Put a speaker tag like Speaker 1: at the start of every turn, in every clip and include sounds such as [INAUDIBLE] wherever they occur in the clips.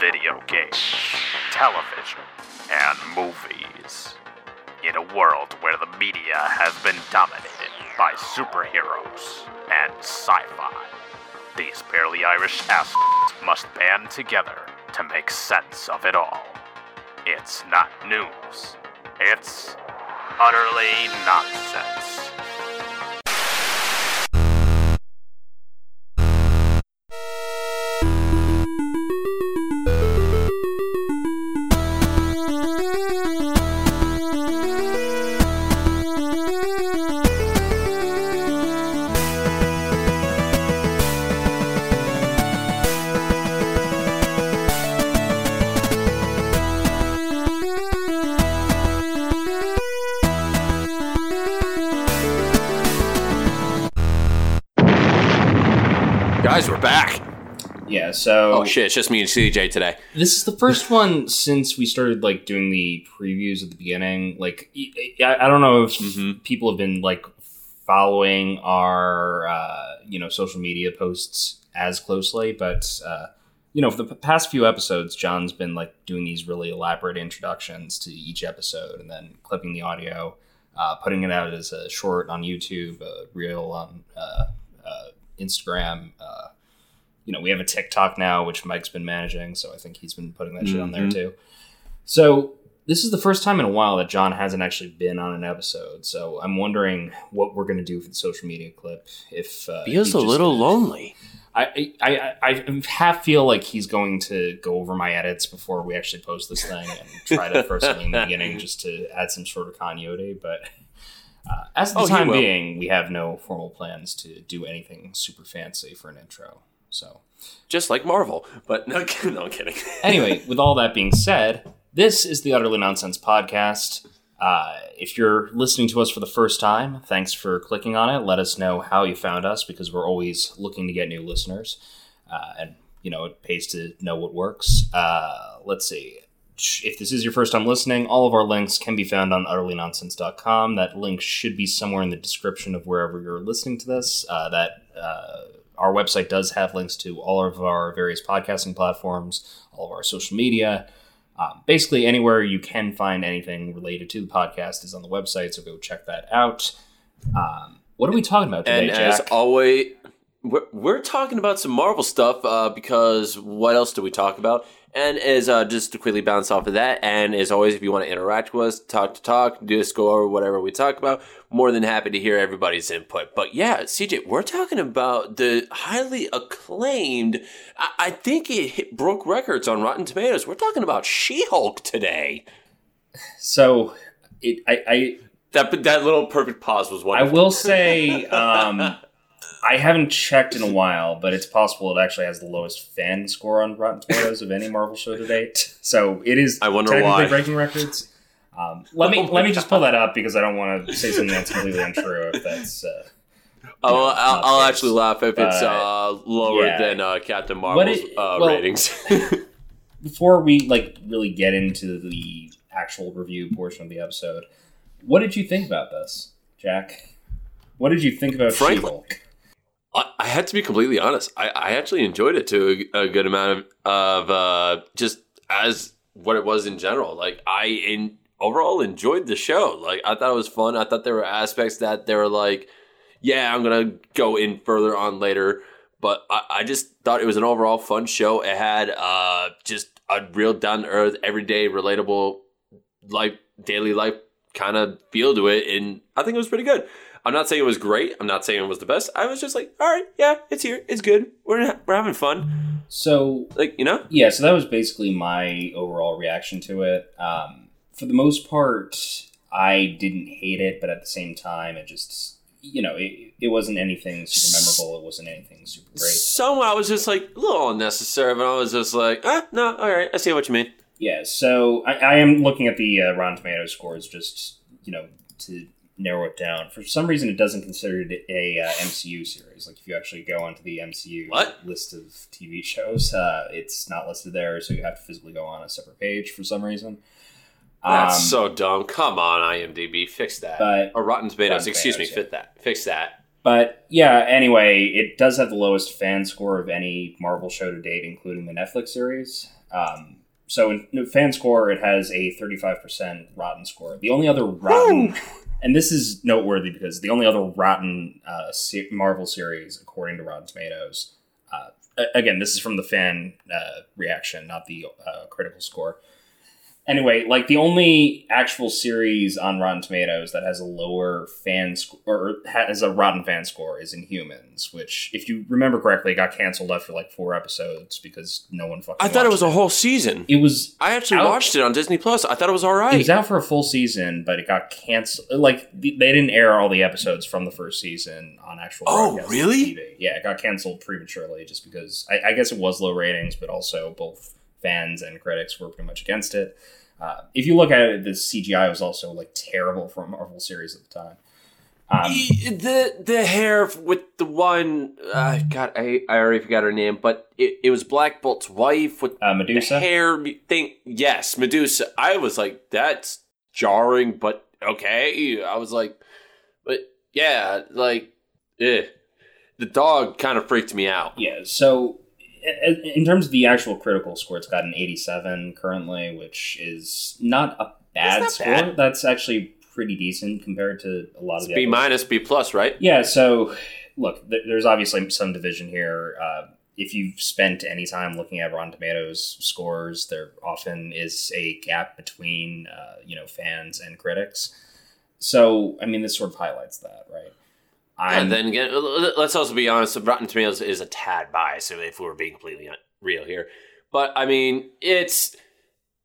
Speaker 1: video games, television, and movies. In a world where the media has been dominated by superheroes and sci fi, these barely Irish assholes must band together to make sense of it all. It's not news, it's utterly nonsense.
Speaker 2: Yeah, so
Speaker 3: Oh shit, it's just me and CJ today.
Speaker 2: this is the first one since we started like doing the previews at the beginning. Like, I, I don't know if
Speaker 3: Mhm.
Speaker 2: people have been like following our uh, you know social media posts as closely, but uh, you know, for the p- past few episodes, John's been like doing these really elaborate introductions to each episode, and then clipping the audio, uh, putting it out as a short on YouTube, a reel on uh, uh, Instagram. You know, we have a TikTok now, which Mike's been managing, so I think he's been putting that shit on there
Speaker 3: Mhm.
Speaker 2: too. So this is the first time in a while that John hasn't actually been on an episode. So I'm wondering what we're going to do for the social media clip. If uh,
Speaker 3: Feels a little
Speaker 2: gonna-
Speaker 3: lonely.
Speaker 2: I, I, I, I half feel like he's going to go over my edits before we actually post this thing and try to throw something in the beginning just to add some sort of continuity. But uh, as of the
Speaker 3: Oh,
Speaker 2: time being, we have no formal plans to do anything super fancy for an intro. So
Speaker 3: Just like Marvel. But no, [LAUGHS] no I'm kidding. [LAUGHS]
Speaker 2: anyway, with all that being said, this is the Utterly Nonsense podcast. Uh, if you're listening to us for the first time, thanks for clicking on it. Let us know how you found us because we're always looking to get new listeners. Uh, and, you know, it pays to know what works. Uh, let's see. If this is your first time listening, all of our links can be found on utterlynonsense.com. That link should be somewhere in the description of wherever you're listening to this. Uh, that uh, our website does have links to all of our various podcasting platforms, all of our social media. Um, basically, anywhere you can find anything related to the podcast is on the website, so go check that out. Um, what are we talking about today,
Speaker 3: and as always, we're, we're talking about some Marvel stuff uh, because what else do we talk about? And as uh, just to quickly bounce off of that, and as always, if you want to interact with us, talk to talk, just go over whatever we talk about, more than happy to hear everybody's input. But yeah, CJ, we're talking about the highly acclaimed. I, I think it hit, broke records on Rotten Tomatoes. We're talking about She-Hulk today.
Speaker 2: so, it, I, I
Speaker 3: That that little perfect pause was
Speaker 2: I will say [LAUGHS] um, I haven't checked in a while, but it's possible it actually has the lowest fan score on Rotten Tomatoes of any Marvel show to date. So it is
Speaker 3: I wonder
Speaker 2: technically
Speaker 3: why.
Speaker 2: breaking records. Um, let me
Speaker 3: Oh
Speaker 2: let me just pull that up because I don't want to say something that's completely untrue. If that's uh,
Speaker 3: I'll,
Speaker 2: No,
Speaker 3: I'll, I'll actually laugh if it's uh, lower
Speaker 2: yeah.
Speaker 3: than uh, Captain Marvel's
Speaker 2: it-
Speaker 3: uh,
Speaker 2: well-
Speaker 3: ratings. [LAUGHS]
Speaker 2: before we like really get into the actual review portion of the episode, what did you think about this, Jack? What did you think about
Speaker 3: Frankly,
Speaker 2: She-Hulk?
Speaker 3: I, had to be completely honest. I, I actually enjoyed it to a, a good amount of, of uh, just as what it was in general. Like I in overall enjoyed the show. Like I thought it was fun. I thought there were aspects that they were like, yeah, I'm gonna go in further on later. But I, I just thought it was an overall fun show. It had uh, just a real down to earth, everyday, relatable, life, daily life kind of feel to it, and I think it was pretty good. I'm not saying it was great. I'm not saying it was the best. I was just like, all right, yeah, it's here, it's good. We're we're having fun.
Speaker 2: So
Speaker 3: Like you know,
Speaker 2: yeah, so that was basically my overall reaction to it. Um, for the most part, I didn't hate it, but at the same time, it just you know it, it wasn't anything super memorable. It wasn't anything super great.
Speaker 3: somehow I was just like a little unnecessary, but I was just like, ah, no, all right, I see what you mean.
Speaker 2: Yeah, so I, I am looking at the uh, Rotten Tomatoes scores just you know to narrow it down. For some reason, it doesn't consider it a uh, MCU series. Like if you actually go onto the MCU
Speaker 3: What?
Speaker 2: list of TV shows, uh, it's not listed there, so you have to physically go on a separate page for some reason.
Speaker 3: That's
Speaker 2: Um,
Speaker 3: so dumb. Come on, IMDb, fix that.
Speaker 2: But
Speaker 3: or Rotten Tomatoes,
Speaker 2: Rotten
Speaker 3: excuse me,
Speaker 2: Tomatoes,
Speaker 3: fit that, fix that.
Speaker 2: But yeah, anyway, it does have the lowest fan score of any Marvel show to date, including the Netflix series. Um, so in fan score, it has a 35% rotten score. The only other rotten, [LAUGHS] and this is noteworthy because the only other rotten uh, Marvel series, according to Rotten Tomatoes, uh, again, this is from the fan uh, reaction, not the uh, critical score. Anyway, like the only actual series on Rotten Tomatoes that has a lower fan score or has a rotten fan score is Inhumans, which, if you remember correctly, got canceled after like four episodes because no one fucking.
Speaker 3: I thought it was a whole season.
Speaker 2: It was
Speaker 3: I actually
Speaker 2: Out-
Speaker 3: watched it on Disney Plus. I thought it was all right.
Speaker 2: it was out for a full season, but it got canceled. Like they didn't air all the episodes from the first season on actual.
Speaker 3: Oh, really?
Speaker 2: TV. Yeah, it got canceled prematurely just because I, I guess it was low ratings, but also both fans and critics were pretty much against it. Uh, if you look at it, the CGI was also like terrible for a Marvel series at the time. Um,
Speaker 3: the the hair with the one uh, God I, I already forgot her name but it, it was Black Bolt's wife with
Speaker 2: uh,
Speaker 3: the
Speaker 2: Medusa.
Speaker 3: hair thing yes Medusa I was like that's jarring but okay I was like but yeah like eh. the dog kind of freaked me out
Speaker 2: Yeah, so in terms of the actual critical score, it's got an 87 currently, which is not a bad
Speaker 3: It's
Speaker 2: score.
Speaker 3: bad.
Speaker 2: That's actually pretty decent compared to a lot of the
Speaker 3: B minus B plus right
Speaker 2: Yeah, so look, th- there's obviously some division here. Uh, if you've spent any time looking at Rotten Tomatoes scores, there often is a gap between uh, you know fans and critics. So I mean, this sort of highlights that, right?
Speaker 3: And then again let's also be honest Rotten Tomatoes is a tad biased if we were being completely real here but I mean it's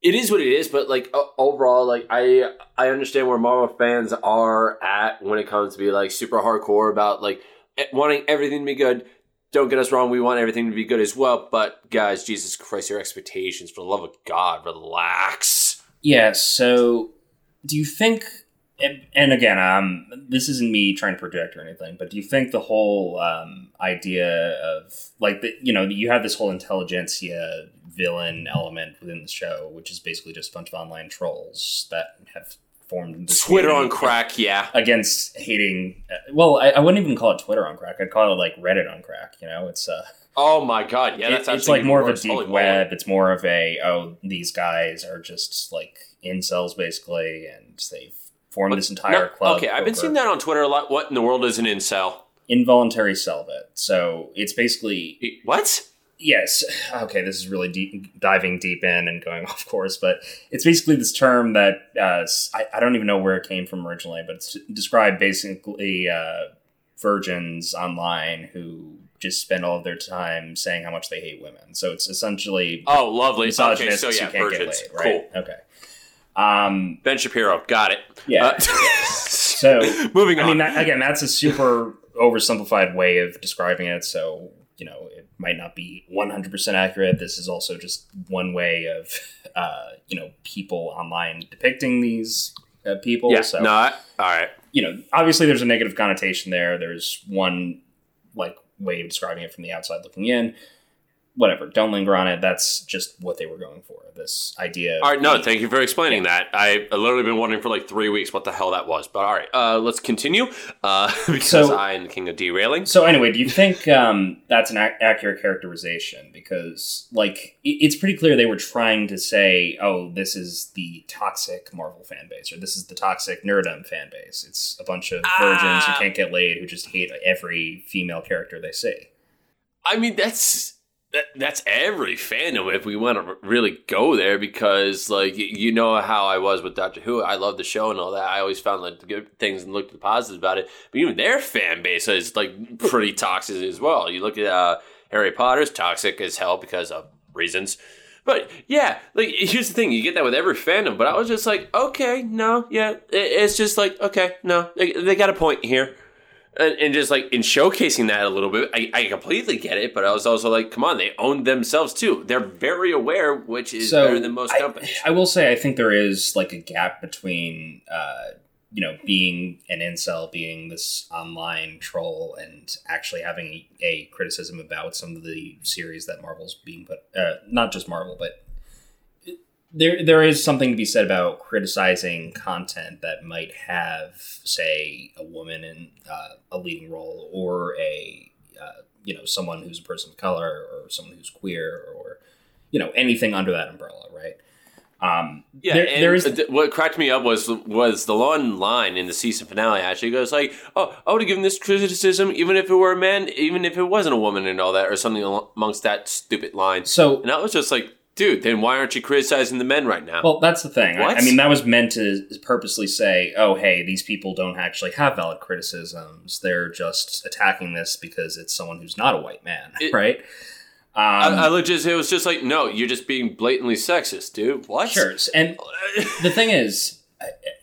Speaker 3: it is what it is but like overall like i i understand where marvel fans are at when it comes to be like super hardcore about like wanting everything to be good don't get us wrong we want everything to be good as well but guys jesus christ your expectations for the love of god relax
Speaker 2: Yeah. So, do you think? And, and again, um, this isn't me trying to project or anything, but do you think the whole um, idea of like the you know you have this whole Intelligencia villain element within the show, which is basically just a bunch of online trolls that have formed this
Speaker 3: twitter on crack yeah
Speaker 2: against hating. Uh, well, I, I wouldn't even call it Twitter on crack. I'd call it like Reddit on crack. You know, it's uh,
Speaker 3: oh my god yeah that's
Speaker 2: it-
Speaker 3: it's
Speaker 2: like more of a deep
Speaker 3: moly.
Speaker 2: web. It's more of a oh, these guys are just like incels basically, and they've formed this entire
Speaker 3: No,
Speaker 2: club.
Speaker 3: okay i've been seeing that on twitter a lot what in the world is an incel
Speaker 2: involuntary celibate. So it's basically
Speaker 3: what
Speaker 2: yes. [SIGHS] Okay, this is really deep, diving deep in and going [LAUGHS] off course, but it's basically this term that uh, I, I don't even know where it came from originally, but it's described basically uh, virgins online who just spend all of their time saying how much they hate women. So it's essentially
Speaker 3: oh lovely okay
Speaker 2: misogynists
Speaker 3: so yeah
Speaker 2: who can't
Speaker 3: virgins
Speaker 2: get laid, right?
Speaker 3: cool
Speaker 2: Okay. Um,
Speaker 3: Ben Shapiro, got it.
Speaker 2: Yeah.
Speaker 3: Uh, [LAUGHS]
Speaker 2: so
Speaker 3: moving on.
Speaker 2: I mean, that, again, that's a super oversimplified way of describing it. So you know, it might not be one hundred percent accurate. This is also just one way of uh, you know people online depicting these uh, people.
Speaker 3: yeah,
Speaker 2: so
Speaker 3: no, I, all right.
Speaker 2: you know, obviously there's a negative connotation there. There's one like way of describing it from the outside looking in. Whatever, don't linger on it. That's just what they were going for. This idea.
Speaker 3: All right, no, thank you for explaining that. I literally been wondering for like three weeks what the hell that was. But all right, uh, let's continue uh, [LAUGHS] because
Speaker 2: So-
Speaker 3: I am the king of derailing.
Speaker 2: So anyway, do you think um, that's an ac- accurate characterization? Because like it- it's pretty clear they were trying to say, "Oh, this is the toxic Marvel fan base," or "This is the toxic Nerdum fan base." It's a bunch of virgins who
Speaker 3: Ah.
Speaker 2: can't get laid who just hate every female character they see.
Speaker 3: I mean, that's that, that's every fandom if we want to really go there because like you know how I was with Doctor Who. I love the show and all that. I always found like the good things and looked at the positives about it. But even their fan base is like pretty toxic as well. You look at uh, Harry Potter's toxic as hell because of reasons. But yeah, like here's the thing: you get that with every fandom. But I was just like, okay, no, yeah, it, it's just like, okay, no, they, they got a point here and, and just like in showcasing that a little bit, I, I completely get it. But I was also like, come on, they own themselves too. They're very aware, which is better than most
Speaker 2: I-
Speaker 3: companies.
Speaker 2: I, will say, I think there is like a gap between, uh, you know, being an incel, being this online troll, and actually having a, a criticism about some of the series that Marvel's being put, uh, not just Marvel, but there there is something to be said about criticizing content that might have, say, a woman in uh, a leading role or a uh, you know someone who's a person of color or someone who's queer or you know anything under that umbrella, right? Um,
Speaker 3: Yeah,
Speaker 2: there-
Speaker 3: and
Speaker 2: there is
Speaker 3: th- what cracked me up was was the one line in the season finale. Actually, goes like, "Oh, I would have given this criticism even if it were a man, even if it wasn't a woman, and all that, or something amongst that stupid line."
Speaker 2: so
Speaker 3: And I was just like, "Dude, then why aren't you criticizing the men right now?"
Speaker 2: Well, that's the thing. I,
Speaker 3: What?
Speaker 2: I mean, that was meant to purposely say, "Oh, hey, these people don't actually have valid criticisms. They're just attacking this because it's someone who's not a white man,
Speaker 3: It-
Speaker 2: right?" Um,
Speaker 3: I, I legit, it was just like, "No, you're just being blatantly sexist, dude." What?
Speaker 2: sure. And the thing is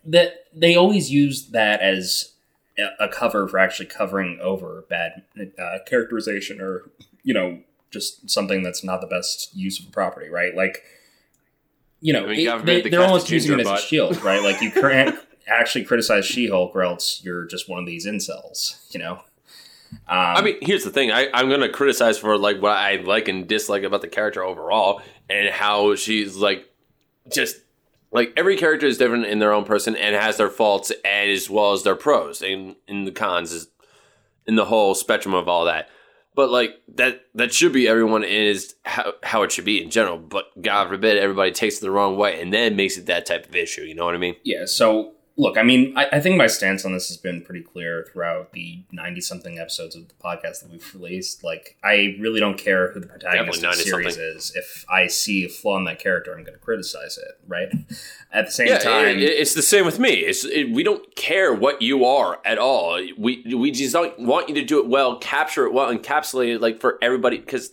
Speaker 2: that they always use that as a- a cover for actually covering over bad uh, characterization or you know just something that's not the best use of a property, right? Like you know
Speaker 3: I mean,
Speaker 2: it- they,
Speaker 3: cast
Speaker 2: almost using it as a shield, right? Like you [LAUGHS] can't actually criticize She-Hulk, or else you're just one of these incels, you know. Um,
Speaker 3: I mean, here's the thing. I, I'm going to criticize for like what I like and dislike about the character overall, and how she's like just like every character is different in their own person and has their faults as well as their pros and in the cons is in the whole spectrum of all that. But like that that should be everyone is how, how it should be in general. But God forbid everybody takes it the wrong way and then makes it that type of issue. You know what I mean?
Speaker 2: Yeah, so look, I mean, I, I think my stance on this has been pretty clear throughout the 90 something episodes of the podcast that we've released. Like, I really don't care who the protagonist of the series
Speaker 3: 90-something.
Speaker 2: is. If I see a flaw in that character, I'm going to criticize it, right? At the same
Speaker 3: Yeah,
Speaker 2: time,
Speaker 3: it- it's the same with me. It's it, we don't care what you are at all. We we just don't want you to do it well, capture it well, encapsulate it like for everybody because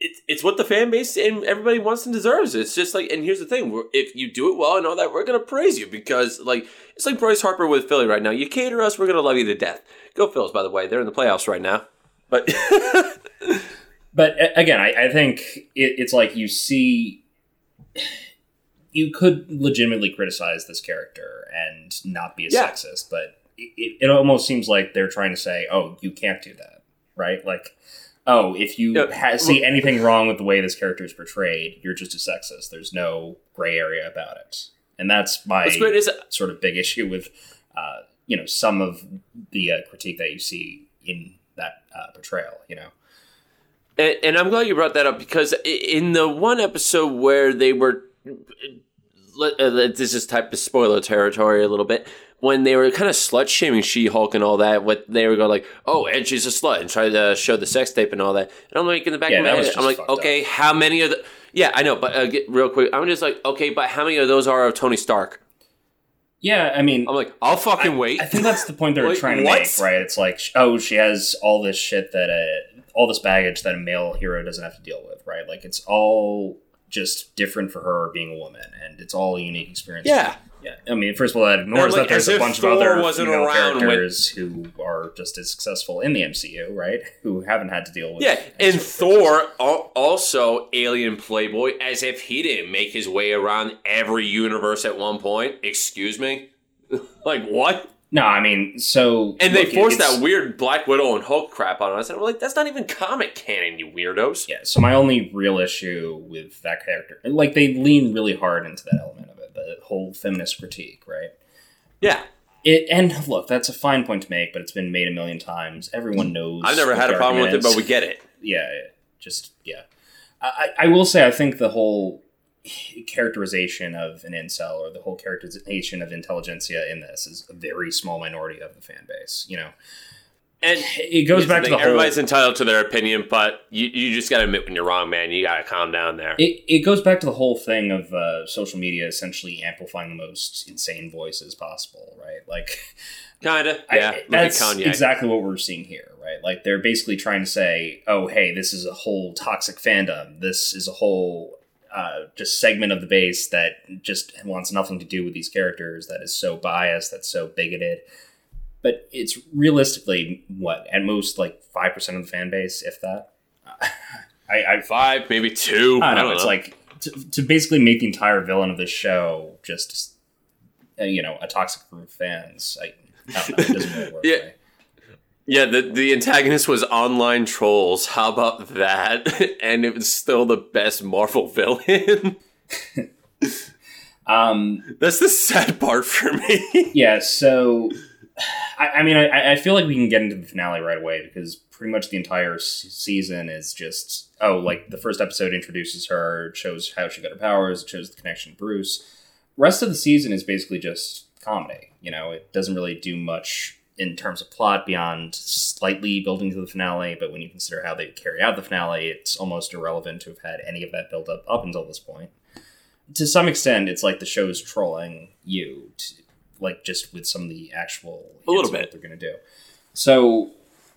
Speaker 3: it's it's what the fan base and everybody wants and deserves. It's just like, and here's the thing: if you do it well and all that, we're gonna praise you because like it's like Bryce Harper with Philly right now. You cater us, we're gonna love you to death. Go Phils, by the way, they're in the playoffs right now. But [LAUGHS]
Speaker 2: But again, I, I think it, it's like you see, you could legitimately criticize this character and not be a
Speaker 3: Yeah.
Speaker 2: sexist, but it, it, it almost seems like they're trying to say, "Oh, you can't do that," right? Like, oh, if you
Speaker 3: Yeah,
Speaker 2: ha- see anything wrong with the way this character is portrayed, you're just a sexist. There's no gray area about it, and that's my
Speaker 3: is
Speaker 2: sort of big issue with, uh, you know, some of the uh, critique that you see in that uh, portrayal. You know.
Speaker 3: And, and I'm glad you brought that up because in the one episode where they were, uh, this is type of spoiler territory a little bit, when they were kind of slut shaming She Hulk and all that, what they were going like, oh, and she's a slut, and try to show the sex tape and all that. And I'm like in the back
Speaker 2: Yeah,
Speaker 3: of my head, I'm like, okay, how many of the? Yeah, I know, but uh, get, real quick, I'm just like, okay, but how many of those are of Tony Stark?
Speaker 2: Yeah, I mean,
Speaker 3: I'm like, I'll fucking
Speaker 2: I,
Speaker 3: wait.
Speaker 2: I think that's the point they're [LAUGHS]
Speaker 3: Like,
Speaker 2: trying to
Speaker 3: what?
Speaker 2: make, right? It's like, oh, she has all this shit that a, all this baggage that a male hero doesn't have to deal with, right? Like it's all just different for her being a woman, and it's all a unique experience.
Speaker 3: yeah.
Speaker 2: Yeah. I mean, first of all, that ignores
Speaker 3: like,
Speaker 2: that there's a bunch
Speaker 3: Thor
Speaker 2: of other
Speaker 3: wasn't
Speaker 2: female
Speaker 3: around when-
Speaker 2: characters who are just as successful in the MCU, right? [LAUGHS] Who haven't had to deal with
Speaker 3: Yeah, and Thor also alien playboy, as if he didn't make his way around every universe at one point. Excuse me, [LAUGHS] like what?
Speaker 2: No, I mean, so
Speaker 3: And they
Speaker 2: look,
Speaker 3: forced that weird Black Widow and Hulk crap on us, and we're like, that's not even comic canon, you weirdos.
Speaker 2: Yeah, so my only real issue with that character, like they lean really hard into that element the whole feminist critique, right?
Speaker 3: Yeah,
Speaker 2: It and look, that's a fine point to make, but it's been made a million times. Everyone knows.
Speaker 3: I've never had a problem with it, but we get it.
Speaker 2: yeah, just yeah. I I will say I think the whole characterization of an incel or the whole characterization of Intelligencia in this is a very small minority of the fan base. You know,
Speaker 3: And
Speaker 2: it goes back to the whole.
Speaker 3: everybody's entitled to their opinion, but you, you just got to admit when you're wrong, man. You got to calm down there.
Speaker 2: It, it goes back to the whole thing of uh, social media essentially amplifying the most insane voices possible, right? Like,
Speaker 3: Kinda,
Speaker 2: I-
Speaker 3: yeah. At
Speaker 2: that's exactly what we're seeing here, right? Like, they're basically trying to say, oh, hey, this is a whole toxic fandom. This is a whole uh, just segment of the base that just wants nothing to do with these characters, that is so biased, that's so bigoted. But it's realistically, what, at most, like 5% of the fan base, if that? I, I
Speaker 3: Five, maybe two.
Speaker 2: I don't know. It's like to, to basically make the entire villain of this show just, uh, you know, a toxic group of fans. I, I don't know. Really work. [LAUGHS]
Speaker 3: Yeah.
Speaker 2: right?
Speaker 3: Yeah, the the antagonist was online trolls. How about that? [LAUGHS] and it was still the best Marvel villain. [LAUGHS]
Speaker 2: Um,
Speaker 3: That's the sad part for me.
Speaker 2: yeah. So I, I mean, I, I feel like we can get into the finale right away because pretty much the entire season is just oh, like the first episode introduces her, shows how she got her powers, shows the connection to Bruce. Rest of the season is basically just comedy. You know, it doesn't really do much in terms of plot beyond slightly building to the finale. But when you consider how they carry out the finale, it's almost irrelevant to have had any of that build up up until this point. To some extent, it's like the show's trolling you, to, like just with some of the actual
Speaker 3: A little bit.
Speaker 2: what they're going to do. So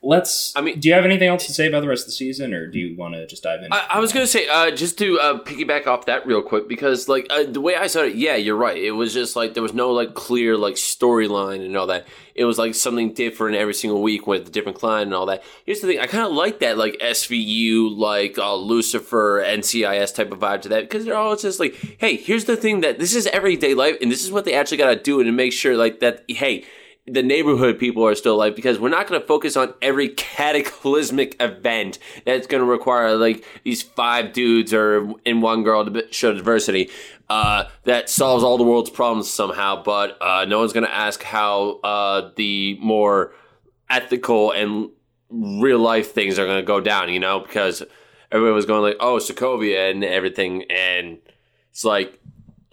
Speaker 2: let's.
Speaker 3: I mean-
Speaker 2: do you have anything else to say about the rest of the season, or do you want to just dive in?
Speaker 3: I, I was gonna say uh, just to uh, piggyback off that real quick because like uh, the way I saw it, yeah, you're right. It was just like there was no like clear like storyline and all that. It was like something different every single week with a different client and all that. Here's the thing, I kind of like that like SVU like uh, Lucifer NCIS type of vibe to that because they're all just like, hey, here's the thing that this is everyday life and this is what they actually got to do and to make sure like that. Hey, the neighborhood people are still alive because we're not going to focus on every cataclysmic event that's going to require like these five dudes or in one girl to show diversity uh, that solves all the world's problems somehow but uh, no one's going to ask how uh, the more ethical and real life things are going to go down you know because everyone was going like oh sokovia and everything and it's like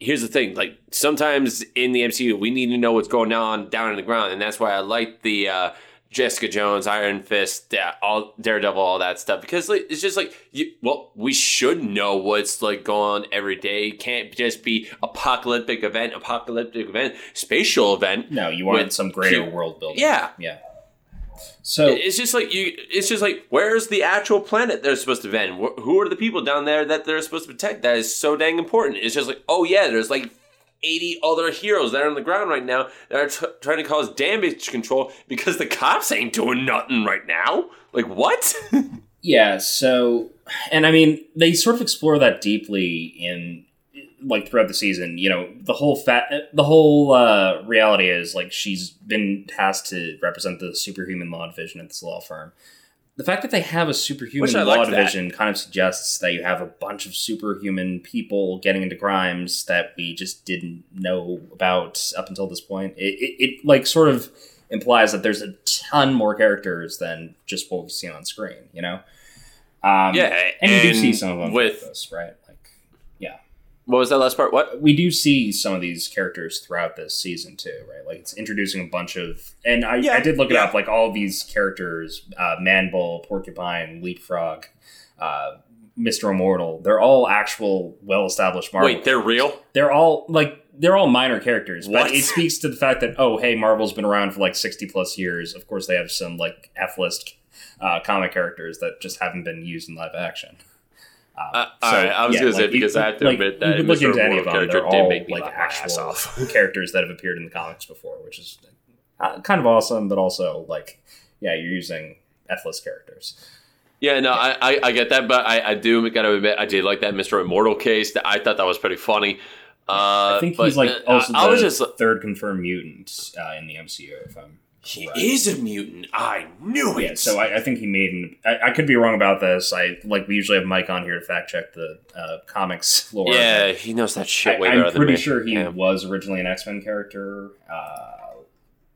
Speaker 3: here's the thing like sometimes in the mcu we need to know what's going on down in the ground and that's why i like the uh jessica jones iron fist yeah, all daredevil all that stuff because like it's just like you, well we should know what's like going on every day it can't just be apocalyptic event apocalyptic event spatial event
Speaker 2: no, you
Speaker 3: want
Speaker 2: some greater world building.
Speaker 3: yeah
Speaker 2: yeah. So
Speaker 3: it's just like you. It's just like where's the actual planet they're supposed to? Wh- Who are the people down there that they're supposed to protect? That is so dang important. It's just like oh yeah, there's like eighty other heroes that are on the ground right now that are t- trying to cause damage control because the cops ain't doing nothing right now. Like what? [LAUGHS]
Speaker 2: Yeah, so and I mean they sort of explore that deeply in like throughout the season. You know, the whole fat the whole uh reality is like she's been tasked to represent the superhuman law division at this law firm. The fact that they have a superhuman law
Speaker 3: liked that.
Speaker 2: division kind of suggests that you have a bunch of superhuman people getting into crimes that we just didn't know about up until this point. It, it, it like sort of implies that there's a ton more characters than just what we've seen on screen, you know? Um,
Speaker 3: yeah,
Speaker 2: and, you do see some of them
Speaker 3: with
Speaker 2: with this, right?
Speaker 3: What was that last part? What?
Speaker 2: we do see some of these characters throughout this season too, right? Like, it's introducing a bunch of, and I,
Speaker 3: Yeah,
Speaker 2: I did look it
Speaker 3: yeah.
Speaker 2: up. Like, all these characters, uh, Manbull, Porcupine, Leapfrog, uh, Mister Immortal, they're all actual, well-established Marvel.
Speaker 3: Wait, they're real?
Speaker 2: they're all like they're all minor characters,
Speaker 3: What?
Speaker 2: but it speaks to the fact that oh, hey, Marvel's been around for like sixty plus years. Of course, they have some like F list uh, comic characters that just haven't been used in live action. Um,
Speaker 3: Uh, all right, I was gonna say, because I have to admit that
Speaker 2: you
Speaker 3: Mr.
Speaker 2: into any of them.
Speaker 3: Did
Speaker 2: all
Speaker 3: make me
Speaker 2: like
Speaker 3: laugh my ass
Speaker 2: actual [LAUGHS] characters that have appeared in the comics before, which is uh, kind of awesome, but also like yeah, you're using list characters.
Speaker 3: Yeah, no, I, I, I get that, but I, I do gotta admit I did like that Mister Immortal case. I thought that was pretty funny. Uh,
Speaker 2: I think
Speaker 3: but,
Speaker 2: he's like
Speaker 3: uh,
Speaker 2: also
Speaker 3: I, I was just
Speaker 2: third confirmed mutant uh, in the MCU. If I'm
Speaker 3: he is a mutant. I knew it.
Speaker 2: Yeah, so I, I think he made an. I, I could be wrong about this. I like we usually have Mike on here to fact check the uh, comics [LAUGHS] lore.
Speaker 3: yeah, he knows that shit way
Speaker 2: I,
Speaker 3: better than
Speaker 2: pretty sure he
Speaker 3: Yeah.
Speaker 2: was originally an X Men character. Uh,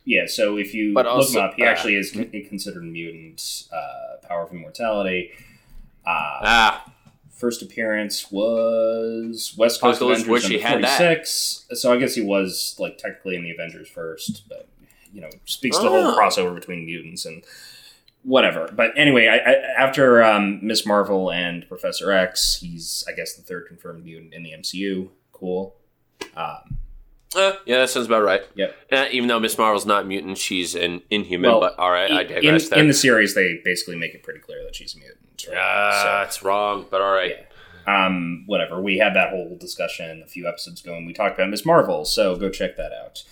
Speaker 2: yeah, so if you
Speaker 3: But
Speaker 2: look
Speaker 3: also-
Speaker 2: him up, he
Speaker 3: uh,
Speaker 2: actually is con- considered a mutant. Uh, power of immortality. Uh,
Speaker 3: Ah,
Speaker 2: first appearance was West Coast
Speaker 3: Apocalypse
Speaker 2: Avengers number
Speaker 3: he had that.
Speaker 2: 46. So I guess he was like technically in the Avengers first, but you know, speaks to the whole
Speaker 3: Oh.
Speaker 2: crossover between mutants and whatever. But anyway, I, I, after um, Miss Marvel and Professor X, he's I guess the third confirmed mutant in the MCU. Cool. Um,
Speaker 3: uh, yeah, that sounds about right.
Speaker 2: Yep.
Speaker 3: Uh, even though Miss Marvel's not mutant, she's an Inhuman.
Speaker 2: Well,
Speaker 3: but all right, I
Speaker 2: in,
Speaker 3: digress. there.
Speaker 2: in the series, they basically make it pretty clear that she's a mutant. Right?
Speaker 3: Ah, it's wrong, but all right.
Speaker 2: Yeah. um, whatever. We had that whole discussion a few episodes ago, and we talked about Miss Marvel. So go check that out.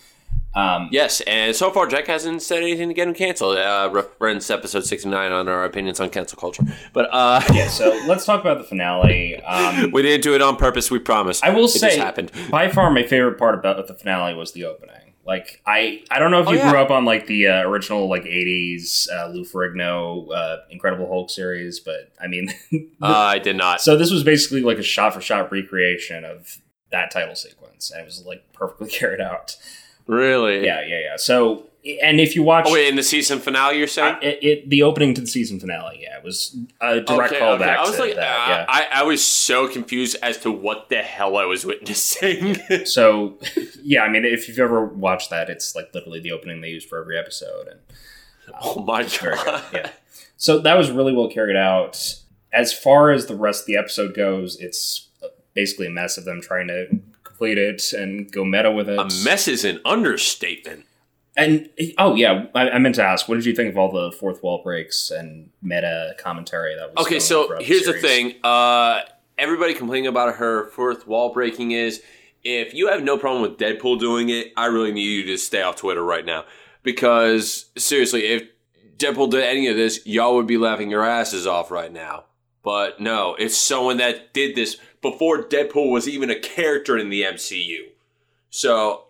Speaker 2: Um,
Speaker 3: Yes, and so far Jack hasn't said anything to get him canceled. Uh, reference episode sixty nine on our opinions on cancel culture. But uh, [LAUGHS]
Speaker 2: yeah. So let's talk about the finale. Um, [LAUGHS]
Speaker 3: we didn't do it on purpose. We promise.
Speaker 2: I will
Speaker 3: it
Speaker 2: say,
Speaker 3: happened.
Speaker 2: by far, my favorite part about the finale was the opening. Like I, I don't know if
Speaker 3: Oh,
Speaker 2: you
Speaker 3: yeah.
Speaker 2: grew up on like the uh, original like '80s uh, Lou Ferrigno uh, Incredible Hulk series, but I mean, [LAUGHS] the-
Speaker 3: Uh, I did not.
Speaker 2: so this was basically like a shot-for-shot recreation of that title sequence, and it was like perfectly carried out.
Speaker 3: Really?
Speaker 2: Yeah, yeah, yeah. So and if you watch
Speaker 3: Oh wait, in the season finale, you're saying?
Speaker 2: uh, it, it, the opening to the season finale, yeah, it was a direct
Speaker 3: Okay,
Speaker 2: callback
Speaker 3: okay. I was
Speaker 2: to
Speaker 3: like,
Speaker 2: that.
Speaker 3: uh,
Speaker 2: yeah.
Speaker 3: I, I was so confused as to what the hell I was witnessing. [LAUGHS]
Speaker 2: So, yeah, I mean, if you've ever watched that, it's like literally the opening they use for every episode, and
Speaker 3: oh my god!
Speaker 2: Yeah. So that was really well carried out. As far as the rest of the episode goes, it's basically a mess of them trying to complete it and go meta with it.
Speaker 3: A mess is an understatement.
Speaker 2: And oh yeah, I, I meant to ask, what did you think of all the fourth wall breaks and meta commentary that was?
Speaker 3: Okay, so here's the
Speaker 2: series?
Speaker 3: thing. Uh, everybody complaining about her fourth wall breaking is if you have no problem with Deadpool doing it, I really need you to stay off Twitter right now because seriously, if Deadpool did any of this, y'all would be laughing your asses off right now. But no, it's someone that did this before Deadpool was even a character in the MCU. So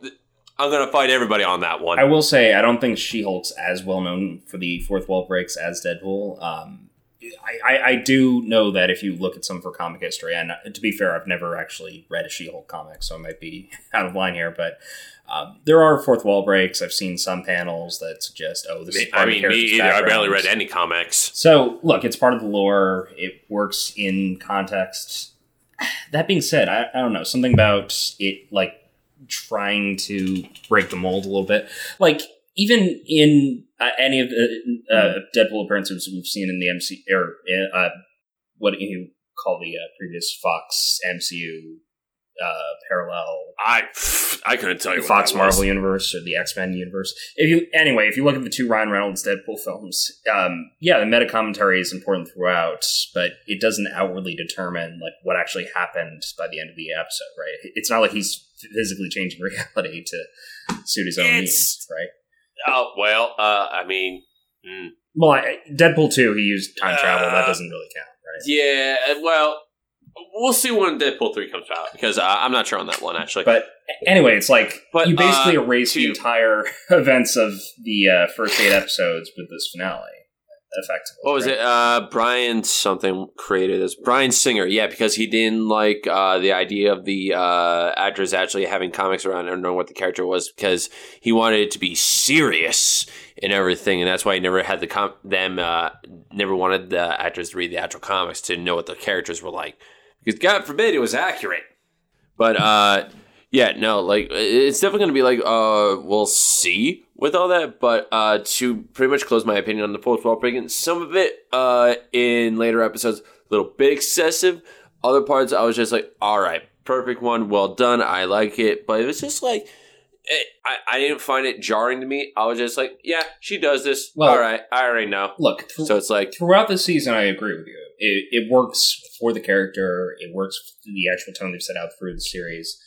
Speaker 3: I'm gonna fight everybody on that one.
Speaker 2: I will say I don't think She Hulk's as well known for the fourth wall breaks as Deadpool. Um, I, I, I do know that if you look at some of her comic history, and to be fair, I've never actually read a She Hulk comic, so I might be [LAUGHS] out of line here, but um, there are fourth wall breaks. I've seen some panels that suggest, oh, this is part
Speaker 3: I mean, me either. I barely read any comics.
Speaker 2: So, look, it's part of the lore. It works in context. That being said, I, I don't know something about it, like trying to break the mold a little bit. Like even in uh, any of the uh, Deadpool appearances we've seen in the MC or uh, what you call the uh, previous Fox MCU uh, parallel
Speaker 3: I I couldn't tell you what
Speaker 2: Fox
Speaker 3: that
Speaker 2: Marvel
Speaker 3: was.
Speaker 2: universe or the X Men universe. If you anyway, if you look at the two Ryan Reynolds Deadpool films, um, yeah, the meta commentary is important throughout, but it doesn't outwardly determine like what actually happened by the end of the episode. Right? It's not like he's physically changing [LAUGHS] reality to suit his own
Speaker 3: It's-
Speaker 2: needs. Right?
Speaker 3: Oh well, uh, I mean, mm.
Speaker 2: Well, I, Deadpool two, he used time travel. That
Speaker 3: Uh,
Speaker 2: doesn't really count, right?
Speaker 3: yeah. Well, we'll see when Deadpool three comes out because uh, I'm not sure on that one actually.
Speaker 2: But anyway, it's like
Speaker 3: But,
Speaker 2: you basically
Speaker 3: uh,
Speaker 2: erase the entire [LAUGHS] events of the uh, first eight episodes with this finale, effectively.
Speaker 3: what was
Speaker 2: right?
Speaker 3: it? Uh, Brian something created this. Bryan Singer, yeah, because he didn't like uh, the idea of the uh, actors actually having comics around and knowing what the character was because he wanted it to be serious and everything, and that's why he never had the com- them uh, never wanted the actors to read the actual comics to know what the characters were like because God forbid it was accurate. But uh, yeah, no, like it's definitely going to be like uh, we'll see with all that. But uh, to pretty much close my opinion on the post wall breaking, some of it uh, in later episodes a little bit excessive. Other parts I was just like, all right, perfect one, well done, I like it. But it was just like. It, I, I didn't find it jarring to me. I was just like, yeah, she does this.
Speaker 2: Well-
Speaker 3: all right, I already know.
Speaker 2: Look, th-
Speaker 3: So it's like,
Speaker 2: throughout the season, I agree with you. It, it works for the character. It works for the actual tone they've set out through the series.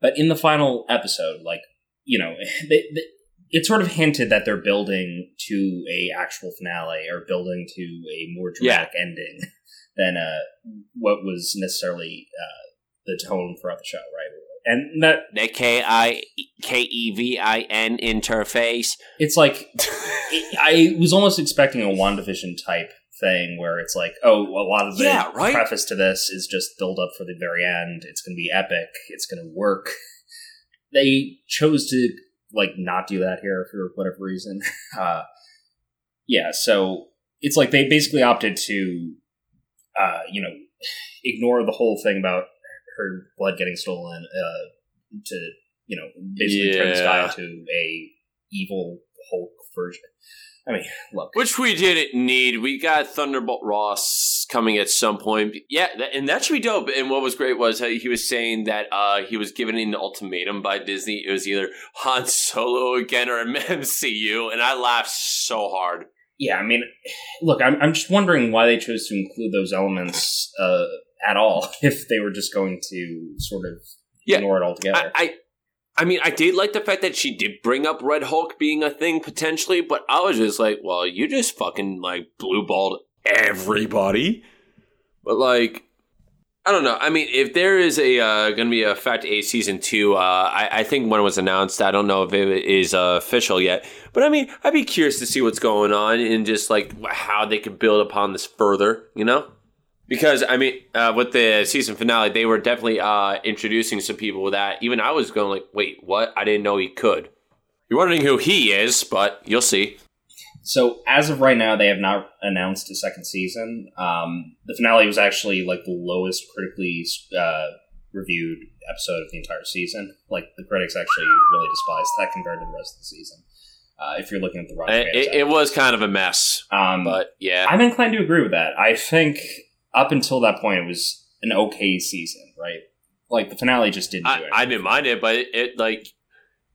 Speaker 2: But in the final episode, like you know, [LAUGHS] they, they, it sort of hinted that they're building to a actual finale or building to a more dramatic ending [LAUGHS] than uh, what was necessarily uh, the tone throughout the show, right? And that
Speaker 3: the K I K E V I N interface.
Speaker 2: it's like [LAUGHS] it, I was almost expecting a WandaVision type thing where it's like, oh, a lot of the
Speaker 3: Yeah, right?
Speaker 2: preface to this is just build up for the very end. It's going to be epic. It's going to work. [LAUGHS] They chose to like not do that here for whatever reason. [LAUGHS] Uh, yeah, so it's like they basically opted to, uh, you know, ignore the whole thing about her blood getting stolen uh, to, you know, basically turn this guy
Speaker 3: Yeah.
Speaker 2: into a evil Hulk version. I mean, look,
Speaker 3: Which we didn't need. We got Thunderbolt Ross coming at some point. Yeah, that, and that should be dope. And what was great was uh, he was saying that uh, he was given an ultimatum by Disney. It was either Han Solo again or [LAUGHS] MCU, and I laughed so hard.
Speaker 2: yeah, I mean, look, I'm, I'm just wondering why they chose to include those elements uh, at all [LAUGHS] if they were just going to sort of
Speaker 3: Yeah,
Speaker 2: ignore it altogether.
Speaker 3: I, I, I mean, I did like the fact that she did bring up Red Hulk being a thing potentially, but I was just like, well, you just fucking like blue balled everybody. But like, I don't know. I mean, if there is a uh, going to be a Fact A season two, uh, I, I think when it was announced, I don't know if it is uh, official yet. But I mean, I'd be curious to see what's going on and just like how they could build upon this further. You know. Because I mean, uh, with the season finale, they were definitely uh, introducing some people that even I was going like, "Wait, what? I didn't know he could." You're wondering who he is, but you'll see.
Speaker 2: So as of right now, they have not announced a second season. Um, the finale was actually like the lowest critically uh, reviewed episode of the entire season. Like the critics actually really despised that compared to the rest of the season. Uh, if you're looking at the Rotten
Speaker 3: It, it, it was kind of a mess,
Speaker 2: um,
Speaker 3: but yeah.
Speaker 2: I'm inclined to agree with that. I think up until that point, it was an okay season, right? Like the finale just didn't do
Speaker 3: I. I didn't mind it, but it, it like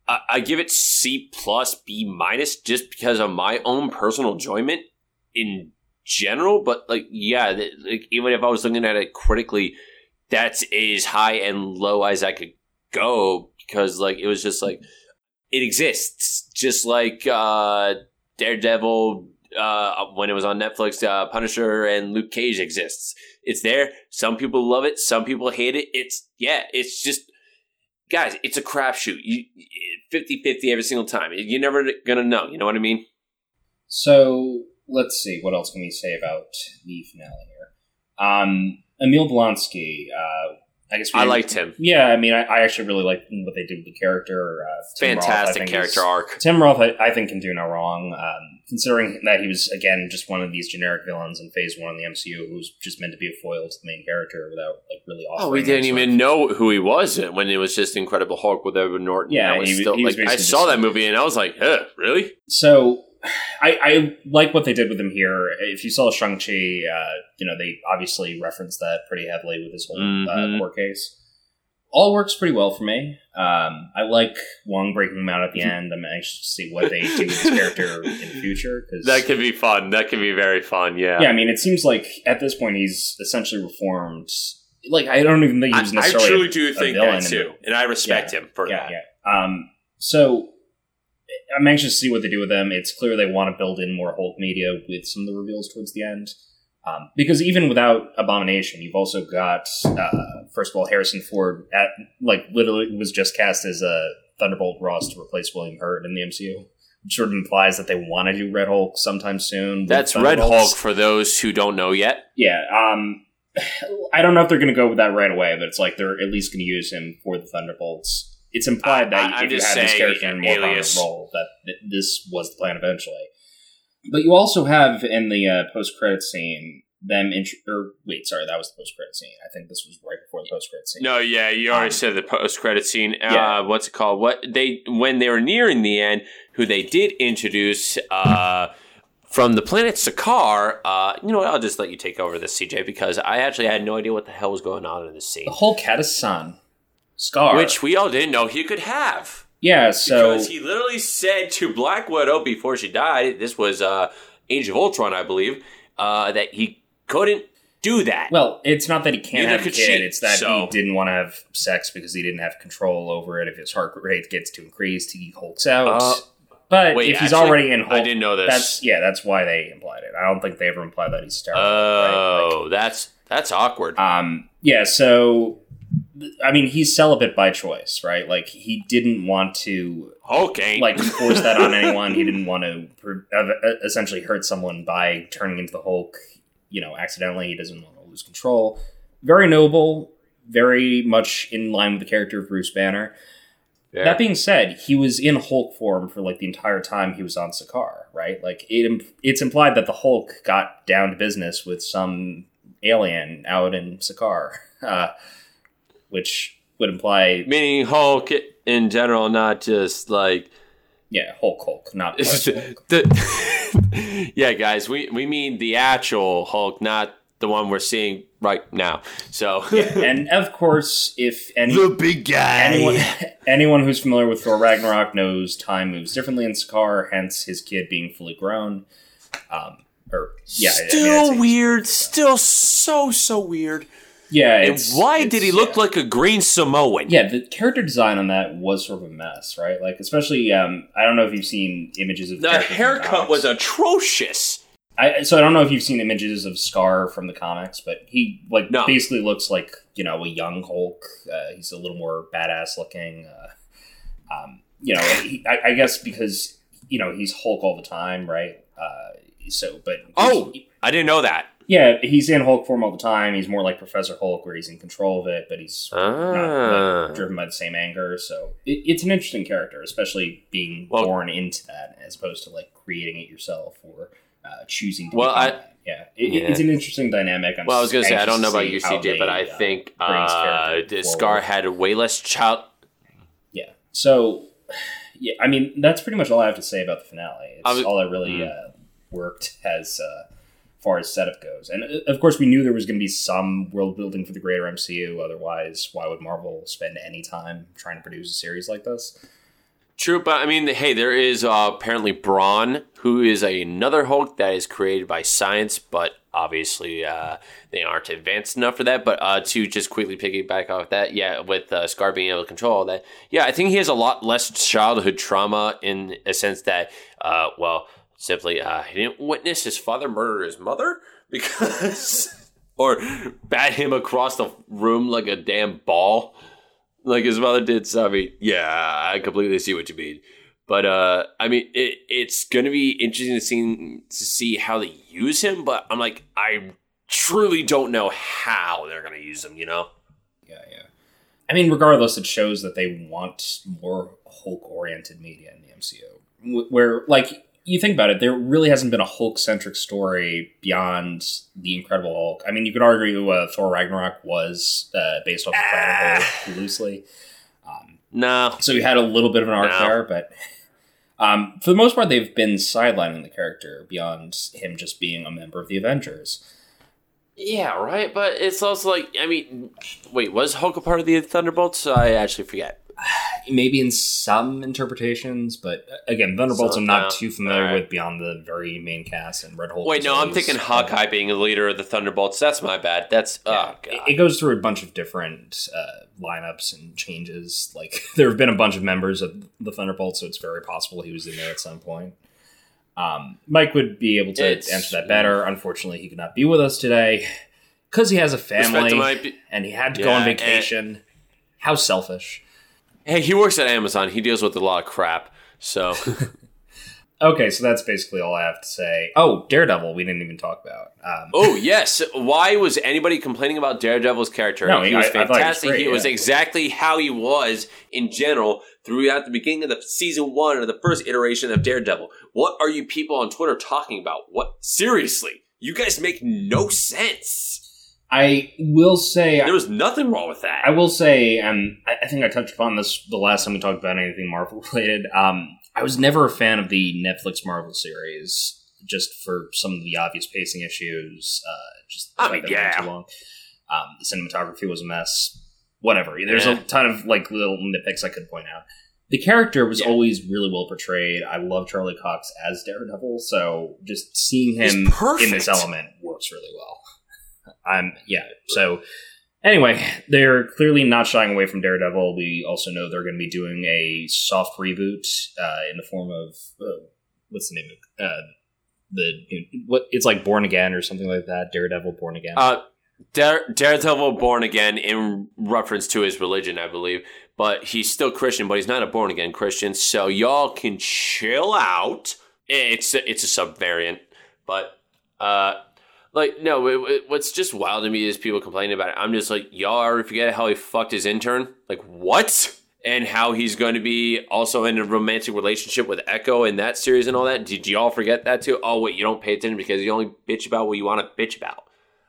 Speaker 3: I, I give it C plus B minus just because of my own personal enjoyment in general. But like, yeah, th- like even if I was looking at it critically, that's as high and low as I could go because like it was just like it exists, just like uh, Daredevil uh, when it was on Netflix, uh, Punisher and Luke Cage exists. It's there. Some people love it. Some people hate it. It's yeah. It's just guys. It's a crapshoot. You 50-50 every single time. You're never gonna know. You know what I mean?
Speaker 2: So let's see what else can we say about the finale here. Um, Emil Blonsky. Uh, I guess
Speaker 3: I liked him.
Speaker 2: Yeah, I mean, I, I actually really liked what they did with the character. Uh, Roth,
Speaker 3: Fantastic
Speaker 2: think,
Speaker 3: character arc.
Speaker 2: Tim Roth, I, I think, can do no wrong. Um, considering that he was again just one of these generic villains in Phase One of the MCU, who was just meant to be a foil to the main character without like really offering.
Speaker 3: Oh, we didn't even know who he was when it was just Incredible Hulk with Edward Norton.
Speaker 2: Yeah,
Speaker 3: was
Speaker 2: he
Speaker 3: still,
Speaker 2: he was
Speaker 3: like I saw that movie and I was like, huh, really?
Speaker 2: So, I, I like what they did with him here. If you saw Shang Chi, uh, you know they obviously referenced that pretty heavily with his whole
Speaker 3: Mhm.
Speaker 2: uh, court case. All works pretty well for me. Um, I like Wong breaking him out at the [LAUGHS] end. I'm anxious to see what they do with his character in the [LAUGHS] future because
Speaker 3: That could be fun. That could be very fun. Yeah.
Speaker 2: yeah, I mean, it seems like at this point he's essentially reformed. Like I don't even think he
Speaker 3: I,
Speaker 2: was
Speaker 3: I
Speaker 2: necessarily.
Speaker 3: truly
Speaker 2: a-
Speaker 3: do
Speaker 2: a
Speaker 3: think
Speaker 2: villain
Speaker 3: that
Speaker 2: in
Speaker 3: too, and I respect him for
Speaker 2: yeah,
Speaker 3: that.
Speaker 2: yeah. Um, so I'm anxious to see what they do with them. It's clear they want to build in more Hulk media with some of the reveals towards the end. Um, because even without Abomination, you've also got uh, first of all Harrison Ford at like literally was just cast as a Thunderbolt Ross to replace William Hurt in the MCU, which sort of implies that they want to do Red Hulk sometime soon.
Speaker 3: That's Red Hulk for those who don't know yet.
Speaker 2: Yeah. Um, [SIGHS] I don't know if they're going to go with that right away, but it's like they're at least going to use him for the Thunderbolts. It's implied that
Speaker 3: I- I'm
Speaker 2: if you have this character in a more prominent role, that th- this was the plan eventually. But you also have in the uh, post credit scene them int- or wait, sorry, that was the post credit scene. I think this was right before the post credit scene.
Speaker 3: No, yeah, you already
Speaker 2: Um,
Speaker 3: said the post credit scene.
Speaker 2: yeah.
Speaker 3: Uh, what's it called? What they when they were nearing the end, who they did introduce uh, from the planet Sakaar. Uh, you know, what, I'll just let you take over this, CJ, because I actually had no idea what the hell was going on in this scene,
Speaker 2: The whole had a son, Skaar.
Speaker 3: which we all didn't know he could have.
Speaker 2: Yeah, so
Speaker 3: because he literally said to Black Widow before she died, this was uh, Age of Ultron, I believe, uh, that he couldn't do that.
Speaker 2: Well, it's not that he can't
Speaker 3: Neither
Speaker 2: have a kid.
Speaker 3: she,
Speaker 2: It's that
Speaker 3: so-
Speaker 2: he didn't want to have sex because he didn't have control over it. If his heart rate gets too increased, he hulks out.
Speaker 3: Uh,
Speaker 2: but
Speaker 3: wait,
Speaker 2: if he's
Speaker 3: actually,
Speaker 2: already in Hulk,
Speaker 3: I didn't know this.
Speaker 2: that's yeah, that's why they implied it. I don't think they ever implied that he's sterile. right?
Speaker 3: oh, that's that's awkward.
Speaker 2: Um, yeah. So, I mean, he's celibate by choice, right? Like he didn't want to
Speaker 3: ain't.
Speaker 2: like force that on anyone. He didn't [LAUGHS] want to uh, essentially hurt someone by turning into the Hulk. You know, accidentally. He doesn't want to lose control. Very noble. Very much in line with the character of Bruce Banner.
Speaker 3: Yeah.
Speaker 2: That being said, he was in Hulk form for like the entire time he was on Sakaar, right? Like it, it's implied that the Hulk got down to business with some alien out in Sakaar, [LAUGHS] uh, which would imply,
Speaker 3: Meaning Hulk in general, not just like
Speaker 2: yeah, Hulk Hulk, not [LAUGHS] Hulk.
Speaker 3: the. [LAUGHS] yeah, guys, we we mean the actual Hulk, not the one we're seeing right now. So
Speaker 2: and of course, if any [LAUGHS]
Speaker 3: big guy.
Speaker 2: anyone anyone who's familiar with Thor Ragnarok knows time moves differently in Sakaar, hence his kid being fully grown. Um, or yeah, I- I mean,
Speaker 3: Still weird. Still so so weird.
Speaker 2: Yeah,
Speaker 3: And why did he look
Speaker 2: yeah.
Speaker 3: like a green Samoan?
Speaker 2: Yeah, the character design on that was sort of a mess, right? Like, especially, um, I don't know if you've seen images of
Speaker 3: The haircut was atrocious.
Speaker 2: I, so I don't know if you've seen images of Skaar from the comics, but he like
Speaker 3: No.
Speaker 2: basically looks like you know a young Hulk. Uh, he's a little more badass looking. Uh, um, you know, he, I, I guess because you know he's Hulk all the time, right? Uh, so, but
Speaker 3: Oh! I didn't know that.
Speaker 2: Yeah, he's in Hulk form all the time. He's more like Professor Hulk, where he's in control of it, but he's not
Speaker 3: Ah.
Speaker 2: like, driven by the same anger. So it, it's an interesting character, especially being
Speaker 3: Well-
Speaker 2: born into that, as opposed to like creating it yourself or uh, choosing to.
Speaker 3: Well, I-
Speaker 2: that. yeah, it,
Speaker 3: Yeah.
Speaker 2: it's an interesting dynamic. I'm
Speaker 3: Well, I was gonna say I don't know about you, CJ, but I
Speaker 2: uh,
Speaker 3: think uh. Skaar had way less child.
Speaker 2: Yeah. So, yeah, I mean, that's pretty much all I have to say about the finale. It's
Speaker 3: was-
Speaker 2: all that really
Speaker 3: Mm.
Speaker 2: uh, worked [LAUGHS] as uh, far as setup goes. And uh, of course, we knew there was going to be some world building for the greater MCU. Otherwise, why would Marvel spend any time trying to produce a series like this?
Speaker 3: True, but I mean, hey, there is uh, apparently Brawn, who is another Hulk that is created by science, but obviously uh, they aren't advanced enough for that. But uh, to just quickly piggyback off that, yeah, with uh, Skaar being able to control all that, yeah, I think he has a lot less childhood trauma in a sense that, uh, well, simply uh, he didn't witness his father murder his mother [LAUGHS] because, or bat him across the room like a damn ball like his mother did. So I mean, yeah, I completely see what you mean. But uh, I mean, it, it's to be interesting to see to see how they use him. But I'm like, I truly don't know how they're to use him. You know?
Speaker 2: Yeah, yeah. I mean, regardless, it shows that they want more Hulk-oriented media in the MCU. Where, like, you think about it, there really hasn't been a Hulk-centric story beyond the Incredible Hulk. I mean, you could argue uh, Thor Ragnarok was uh, based off of Hulk loosely. Um,
Speaker 3: No.
Speaker 2: so you had a little bit of an arc
Speaker 3: No.
Speaker 2: there, but um, for the most part, they've been sidelining the character beyond him just being a member of the Avengers.
Speaker 3: Yeah, right. But it's also like, I mean, wait, was Hulk a part of the Thunderbolts? I actually forget. [SIGHS]
Speaker 2: maybe in some interpretations, but uh, again, Thunderbolts I'm not too familiar
Speaker 3: Alright.
Speaker 2: with beyond the very main cast and Red Hulk.
Speaker 3: Wait, no, I'm thinking Hawkeye being the leader of the Thunderbolts. That's my bad. That's
Speaker 2: Yeah,
Speaker 3: oh
Speaker 2: it,
Speaker 3: god.
Speaker 2: it goes through a bunch of different uh, lineups and changes. Like [LAUGHS] there have been a bunch of members of the Thunderbolts, so it's very possible he was in there at some point. Um, Mike would be able to
Speaker 3: It's-
Speaker 2: answer that better. Unfortunately, he could not be with us today because he has a family and he had to go
Speaker 3: Yeah,
Speaker 2: on
Speaker 3: and-
Speaker 2: vacation. How selfish.
Speaker 3: Hey, he works at Amazon. He deals with a lot of crap. So [LAUGHS]
Speaker 2: Okay, so that's basically all I have to say. Oh, Daredevil, we didn't even talk about. Um,
Speaker 3: Oh yes. Why was anybody complaining about Daredevil's character?
Speaker 2: No,
Speaker 3: he
Speaker 2: I-
Speaker 3: was
Speaker 2: I thought he was
Speaker 3: fantastic.
Speaker 2: great,
Speaker 3: he was exactly how he was in general throughout the beginning of the season one or the first iteration of Daredevil. What are you people on Twitter talking about? What seriously? You guys make no sense.
Speaker 2: I will say,
Speaker 3: There was nothing wrong with that.
Speaker 2: I will say, um, I, I think I touched upon this the last time we talked about anything Marvel related. Um, I was never a fan of the Netflix Marvel series, just for some of the obvious pacing issues. Uh, just
Speaker 3: I mean,
Speaker 2: that it went
Speaker 3: yeah.
Speaker 2: too long. Um, the cinematography was a mess. Whatever. There's
Speaker 3: Yeah.
Speaker 2: a ton of like little nitpicks I could point out. The character was
Speaker 3: Yeah.
Speaker 2: always really well portrayed. I love Charlie Cox as Daredevil, so just seeing him in this element works really well. I'm yeah. So anyway, they're clearly not shying away from Daredevil. We also know they're going to be doing a soft reboot uh, in the form of uh, what's the name of uh, the what? It's like Born Again or something like that. Daredevil Born Again.
Speaker 3: Uh, Dare, Daredevil born again in reference to his religion, I believe. But he's still Christian, but he's not a born again Christian. So y'all can chill out. It's it's a sub variant, but uh, like no, it, it- what's just wild to me is people complaining about it. I'm just like y'all already forget how he fucked his intern. Like what? And how he's going to be also in a romantic relationship with Echo in that series and all that. Did y'all forget that too? Oh wait, you don't pay attention because you only bitch about what you want to bitch about.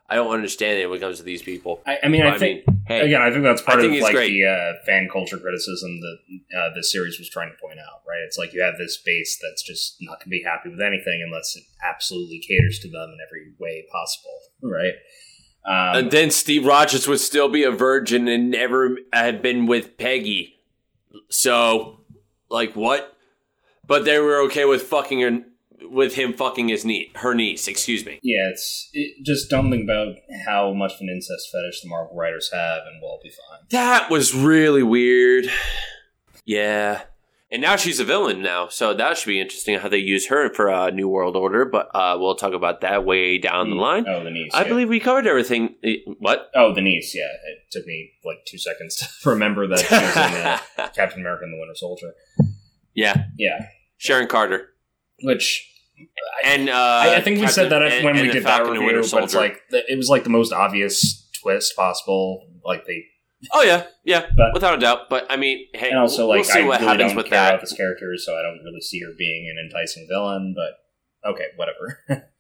Speaker 3: I don't understand it when it comes to these people.
Speaker 2: I, I mean,
Speaker 3: But
Speaker 2: I think
Speaker 3: hey,
Speaker 2: again, I think that's part
Speaker 3: think
Speaker 2: of like
Speaker 3: great.
Speaker 2: the uh, fan culture criticism that uh, this series was trying to point out. Right? It's like you have this base that's just not going to be happy with anything unless it absolutely caters to them in every way possible. Right? Um,
Speaker 3: and then Steve Rogers would still be a virgin and never had been with Peggy. So, like what? But they were okay with fucking her, with him fucking his niece, her niece. Excuse me.
Speaker 2: Yeah, it's it, just don't about how much of an incest fetish the Marvel writers have, and we'll be fine.
Speaker 3: That was really weird. Yeah. And now she's a villain now, so that should be interesting how they use her for a New World Order. But uh, we'll talk about that way down the line.
Speaker 2: Oh, the niece.
Speaker 3: I
Speaker 2: yeah.
Speaker 3: believe we covered everything. Eh, What?
Speaker 2: Oh, the niece. Yeah, it took me like two seconds [LAUGHS] to remember that she was in uh, [LAUGHS] Captain America and the Winter Soldier.
Speaker 3: yeah,
Speaker 2: Yeah,
Speaker 3: Sharon Carter.
Speaker 2: which
Speaker 3: And uh,
Speaker 2: I, I think we said that
Speaker 3: Captain-
Speaker 2: when
Speaker 3: and-
Speaker 2: we did
Speaker 3: the
Speaker 2: that
Speaker 3: Falcon and
Speaker 2: review,
Speaker 3: Winter
Speaker 2: but it's like it was like the most obvious twist possible. Like they,
Speaker 3: oh yeah, yeah,
Speaker 2: But-
Speaker 3: without a doubt. But I mean, hey,
Speaker 2: and also
Speaker 3: we'll
Speaker 2: like
Speaker 3: see
Speaker 2: I
Speaker 3: what
Speaker 2: really
Speaker 3: happens
Speaker 2: don't
Speaker 3: with
Speaker 2: care
Speaker 3: that.
Speaker 2: about this character, so I don't really see her being an enticing villain. But okay, whatever. [LAUGHS]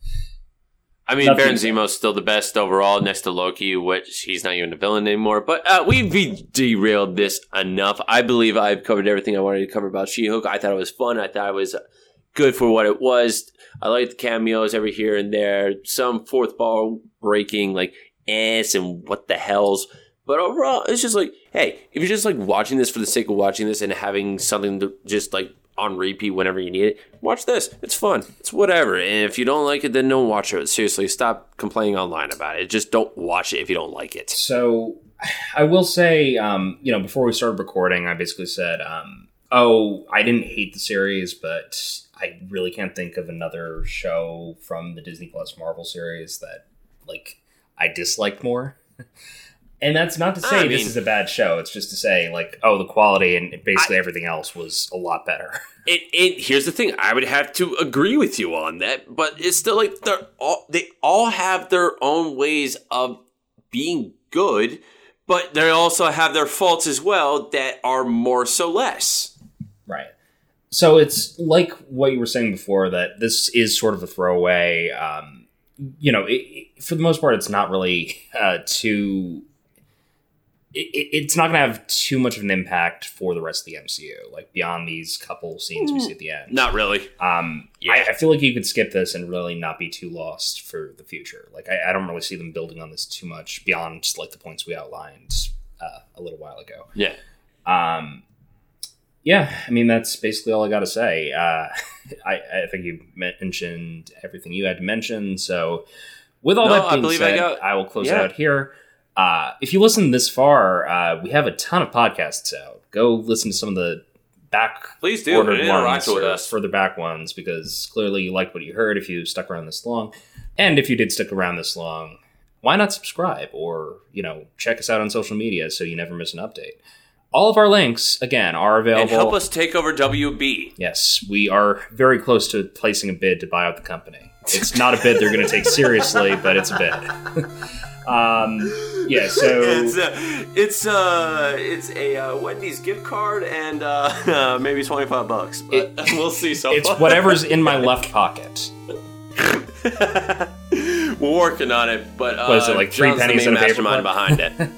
Speaker 3: I mean,
Speaker 2: Nothing
Speaker 3: Baron
Speaker 2: to say.
Speaker 3: Zemo's still the best overall next to Loki, which he's not even a villain anymore. But uh, we've derailed this enough. I believe I've covered everything I wanted to cover about She-Hulk. I thought it was fun. I thought it was good for what it was. I like the cameos every here and there. Some fourth ball breaking, like ass and what the hells. But overall, it's just like, hey, if you're just like watching this for the sake of watching this and having something to just like on repeat whenever you need it, watch this. It's fun. It's whatever. And if you don't like it, then don't watch it. Seriously, stop complaining online about it. Just don't watch it if you don't like it.
Speaker 2: So I will say, um, you know, before we started recording, I basically said, um, "Oh, I didn't hate the series, but I really can't think of another show from the Disney Plus Marvel series that like I disliked more." [LAUGHS] And that's not to say
Speaker 3: I
Speaker 2: this
Speaker 3: mean-
Speaker 2: is a bad show. It's just to say, like, oh, the quality and basically everything else was a lot better. [LAUGHS]
Speaker 3: It, it here's the thing. I would have to agree with you on that, but it's still like they're all they all have their own ways of being good, but they also have their faults as well that are more so less.
Speaker 2: Right. So it's like what you were saying before that this is sort of a throwaway. Um, you know, it, it- for the most part, it's not really [LAUGHS] uh, too. It, it- it's not going to have too much of an impact for the rest of the MCU, like beyond these couple scenes we see at the end.
Speaker 3: Not really.
Speaker 2: Um,
Speaker 3: Yeah.
Speaker 2: I, I feel like you could skip this and really not be too lost for the future. Like, I, I don't really see them building on this too much beyond just, like the points we outlined uh, a little while ago.
Speaker 3: Yeah.
Speaker 2: Um, yeah, I mean that's basically all I got to say. Uh, [LAUGHS] I, I think you mentioned everything you had to mention. So, with all
Speaker 3: No,
Speaker 2: that being
Speaker 3: I
Speaker 2: said,
Speaker 3: got-
Speaker 2: I, will close
Speaker 3: yeah.
Speaker 2: out here. Uh, if you listen this far, uh, we have a ton of podcasts out. Go listen to some of the back
Speaker 3: Please do.
Speaker 2: ordered
Speaker 3: Interact
Speaker 2: ones
Speaker 3: with us.
Speaker 2: further back ones because clearly you liked what you heard if you stuck around this long. And if you did stick around this long, why not subscribe or, you know, check us out on social media so you never miss an update. All of our links, again, are available.
Speaker 3: And help us take over WB.
Speaker 2: Yes, we are very close to placing a bid to buy out the company. It's not a bid they're going to take seriously, [LAUGHS] but it's a bid. um, yeah, so [LAUGHS]
Speaker 3: it's a, it's uh it's a uh, Wendy's gift card and uh, uh, [LAUGHS] maybe twenty five bucks, but we'll see. So
Speaker 2: it's
Speaker 3: far.
Speaker 2: whatever's in my left pocket.
Speaker 3: We're working on it, but uh,
Speaker 2: What is it, like three
Speaker 3: John's the
Speaker 2: pennies
Speaker 3: main
Speaker 2: in a paper
Speaker 3: mastermind behind it.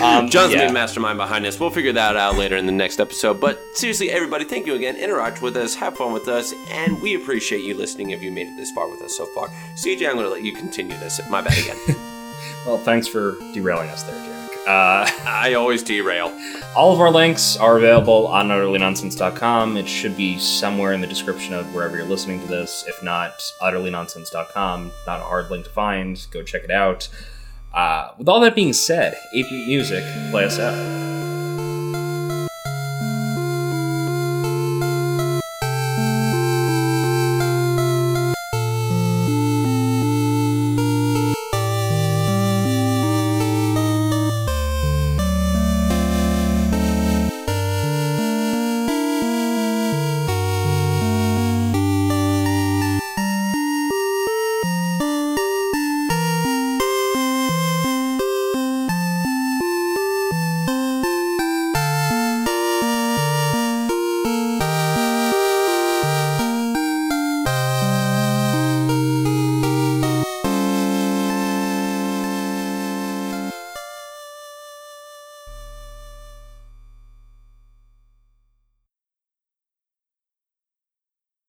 Speaker 2: Um,
Speaker 3: John's the
Speaker 2: yeah.
Speaker 3: main mastermind behind this. We'll figure that out later in the next episode. But seriously, everybody, thank you again. Interact with us, have fun with us, and we appreciate you listening if you made it this far with us so far. CJ, I'm going to let you continue this. My bad again. [LAUGHS]
Speaker 2: Well, thanks for derailing us there, Jack. Uh,
Speaker 3: I always derail.
Speaker 2: all of our links are available on utterlynonsense.com. It should be somewhere in the description of wherever you're listening to this. If not, utterlynonsense.com. Not a hard link to find. Go check it out. Uh, with all that being said, AP Music, play us out.